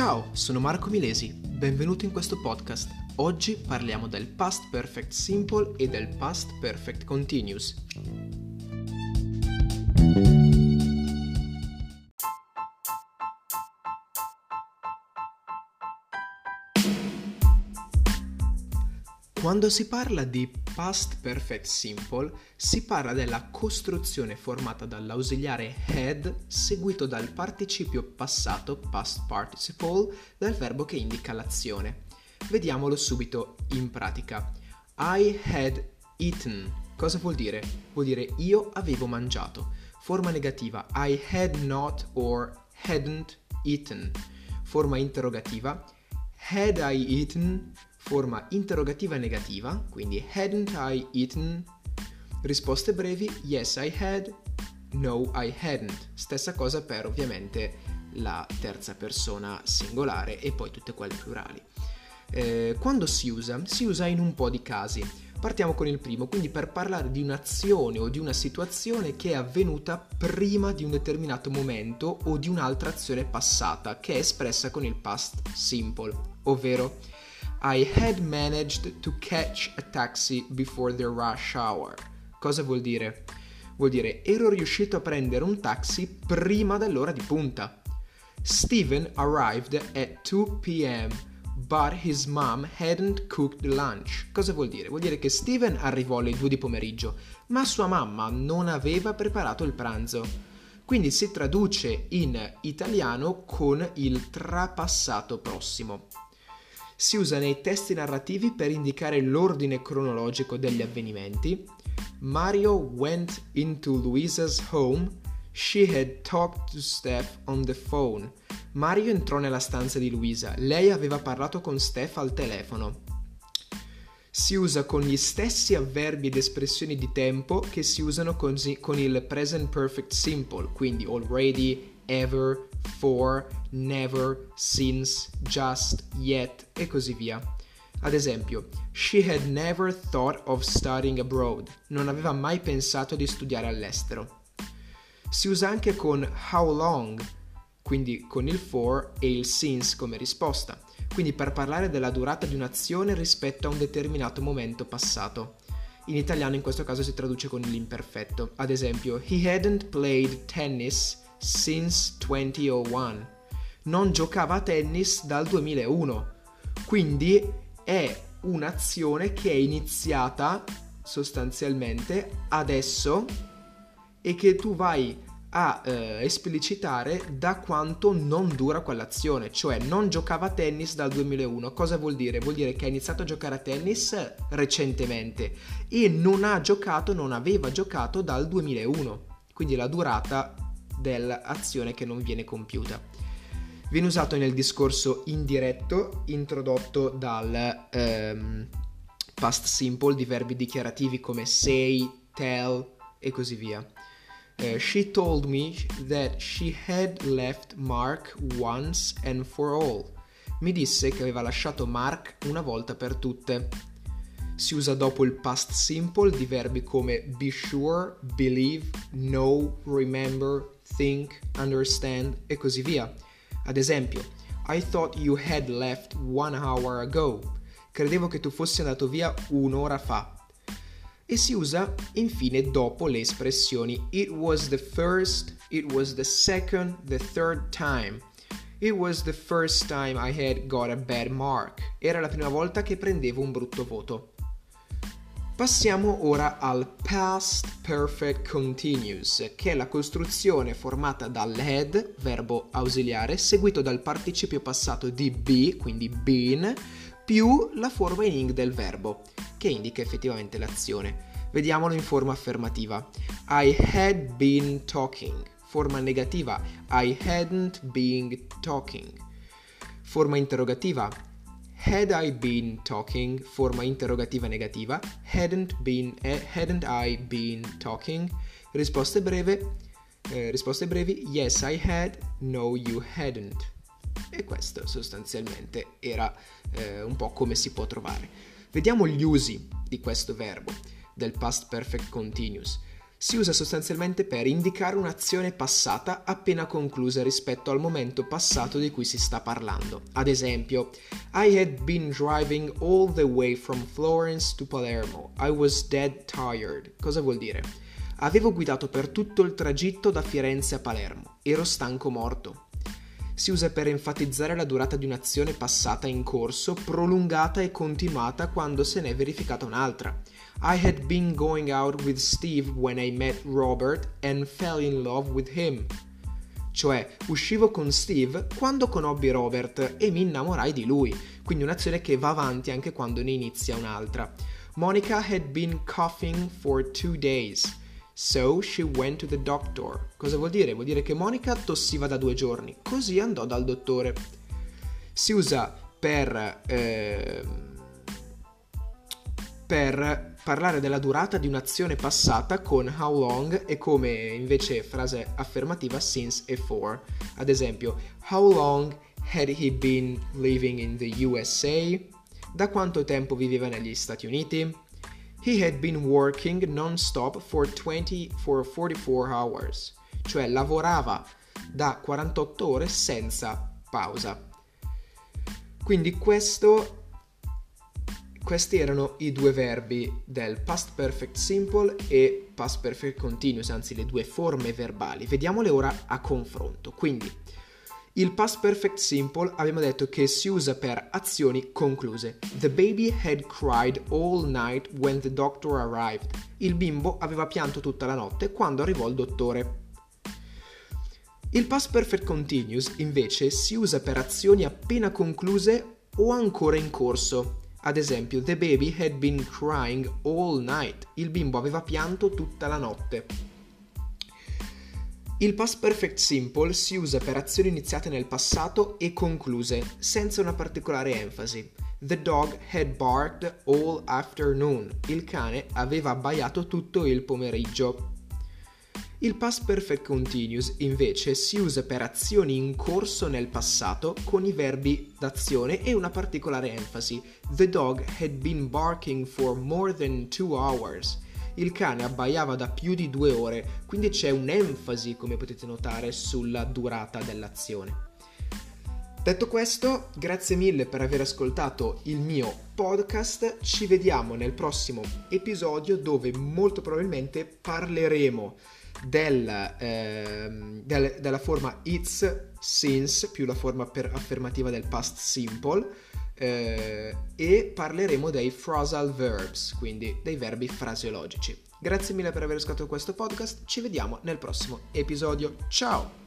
Ciao, sono Marco Milesi, benvenuto in questo podcast. Oggi parliamo del past perfect simple e del past perfect continuous. Quando si parla di past perfect simple, si parla della costruzione formata dall'ausiliare had seguito dal participio passato past participle del verbo che indica l'azione. Vediamolo subito in pratica. I had eaten. Cosa vuol dire? Vuol dire io avevo mangiato. Forma negativa I had not or hadn't eaten. Forma interrogativa Had I eaten? Forma interrogativa negativa, quindi hadn't I eaten? Risposte brevi, yes I had, no I hadn't. Stessa cosa per ovviamente la terza persona singolare e poi tutte quelle plurali. Eh, quando si usa? Si usa in un po' di casi. Partiamo con il primo, quindi per parlare di un'azione o di una situazione che è avvenuta prima di un determinato momento o di un'altra azione passata, che è espressa con il past simple, ovvero I had managed to catch a taxi before the rush hour. Cosa vuol dire? Vuol dire ero riuscito a prendere un taxi prima dell'ora di punta. Steven arrived at 2 pm, but his mom hadn't cooked lunch. Cosa vuol dire? Vuol dire che Steven arrivò alle 2 di pomeriggio, ma sua mamma non aveva preparato il pranzo. Quindi si traduce in italiano con il trapassato prossimo si usa nei testi narrativi per indicare l'ordine cronologico degli avvenimenti. Mario went into Luisa's home. She had talked to Steph on the phone. Mario entrò nella stanza di Luisa. Lei aveva parlato con Steph al telefono. Si usa con gli stessi avverbi ed espressioni di tempo che si usano con, con il present perfect simple, quindi already, ever, for, never, since, just, yet e così via. Ad esempio, she had never thought of studying abroad, non aveva mai pensato di studiare all'estero. Si usa anche con how long, quindi con il for e il since come risposta, quindi per parlare della durata di un'azione rispetto a un determinato momento passato. In italiano in questo caso si traduce con l'imperfetto. Ad esempio, he hadn't played tennis since 2001. Non giocava a tennis dal 2001. Quindi è un'azione che è iniziata sostanzialmente adesso e che tu vai a eh, esplicitare da quanto non dura quell'azione, cioè non giocava a tennis dal 2001. Cosa vuol dire? Vuol dire che ha iniziato a giocare a tennis recentemente e non ha giocato, non aveva giocato dal 2001. Quindi la durata dell'azione che non viene compiuta. Viene usato nel discorso indiretto introdotto dal um, past simple di verbi dichiarativi come say, tell e così via. Uh, she told me that she had left Mark once and for all. Mi disse che aveva lasciato Mark una volta per tutte si usa dopo il past simple di verbi come be sure, believe, know, remember, think, understand e così via. Ad esempio, I thought you had left one hour ago. Credevo che tu fossi andato via un'ora fa. E si usa infine dopo le espressioni it was the first, it was the second, the third time. It was the first time I had got a bad mark. Era la prima volta che prendevo un brutto voto. Passiamo ora al past perfect continuous, che è la costruzione formata dall'head, verbo ausiliare, seguito dal participio passato di be, quindi been, più la forma in ing del verbo, che indica effettivamente l'azione. Vediamolo in forma affermativa. I had been talking. Forma negativa. I hadn't been talking. Forma interrogativa. Had I been talking? Forma interrogativa negativa. Hadn't been, eh, hadn't I been talking? Risposte breve. Eh, risposte brevi. Yes, I had. No, you hadn't. E questo sostanzialmente era eh, un po' come si può trovare. Vediamo gli usi di questo verbo, del past perfect continuous. Si usa sostanzialmente per indicare un'azione passata appena conclusa rispetto al momento passato di cui si sta parlando. Ad esempio, I had been driving all the way from Florence to Palermo. I was dead tired. Cosa vuol dire? Avevo guidato per tutto il tragitto da Firenze a Palermo. Ero stanco morto. Si usa per enfatizzare la durata di un'azione passata in corso, prolungata e continuata quando se n'è verificata un'altra. I had been going out with Steve when I met Robert and fell in love with him. Cioè, uscivo con Steve quando conobbi Robert e mi innamorai di lui, quindi un'azione che va avanti anche quando ne inizia un'altra. Monica had been coughing for two days. So she went to the doctor. Cosa vuol dire? Vuol dire che Monica tossiva da due giorni, così andò dal dottore. Si usa per, eh, per parlare della durata di un'azione passata con how long e come invece frase affermativa since e for. Ad esempio, how long had he been living in the USA? Da quanto tempo viveva negli Stati Uniti? He had been working non-stop for 20 for 44 hours, cioè lavorava da 48 ore senza pausa. Quindi questo questi erano i due verbi del past perfect simple e past perfect continuous, anzi le due forme verbali. Vediamole ora a confronto. Quindi, il past perfect simple abbiamo detto che si usa per azioni concluse. The baby had cried all night when the doctor arrived. Il bimbo aveva pianto tutta la notte quando arrivò il dottore. Il past perfect continuous invece si usa per azioni appena concluse o ancora in corso. Ad esempio, the baby had been crying all night. Il bimbo aveva pianto tutta la notte. Il past perfect simple si usa per azioni iniziate nel passato e concluse, senza una particolare enfasi. The dog had barked all afternoon. Il cane aveva abbaiato tutto il pomeriggio. Il past perfect continuous invece si usa per azioni in corso nel passato con i verbi d'azione e una particolare enfasi. The dog had been barking for more than two hours. Il cane abbaiava da più di due ore, quindi c'è un'enfasi, come potete notare, sulla durata dell'azione. Detto questo, grazie mille per aver ascoltato il mio podcast. Ci vediamo nel prossimo episodio dove molto probabilmente parleremo del, eh, del, della forma it's, since, più la forma per affermativa del past simple, eh, e parleremo dei phrasal verbs, quindi dei verbi frasiologici. Grazie mille per aver ascoltato questo podcast, ci vediamo nel prossimo episodio. Ciao!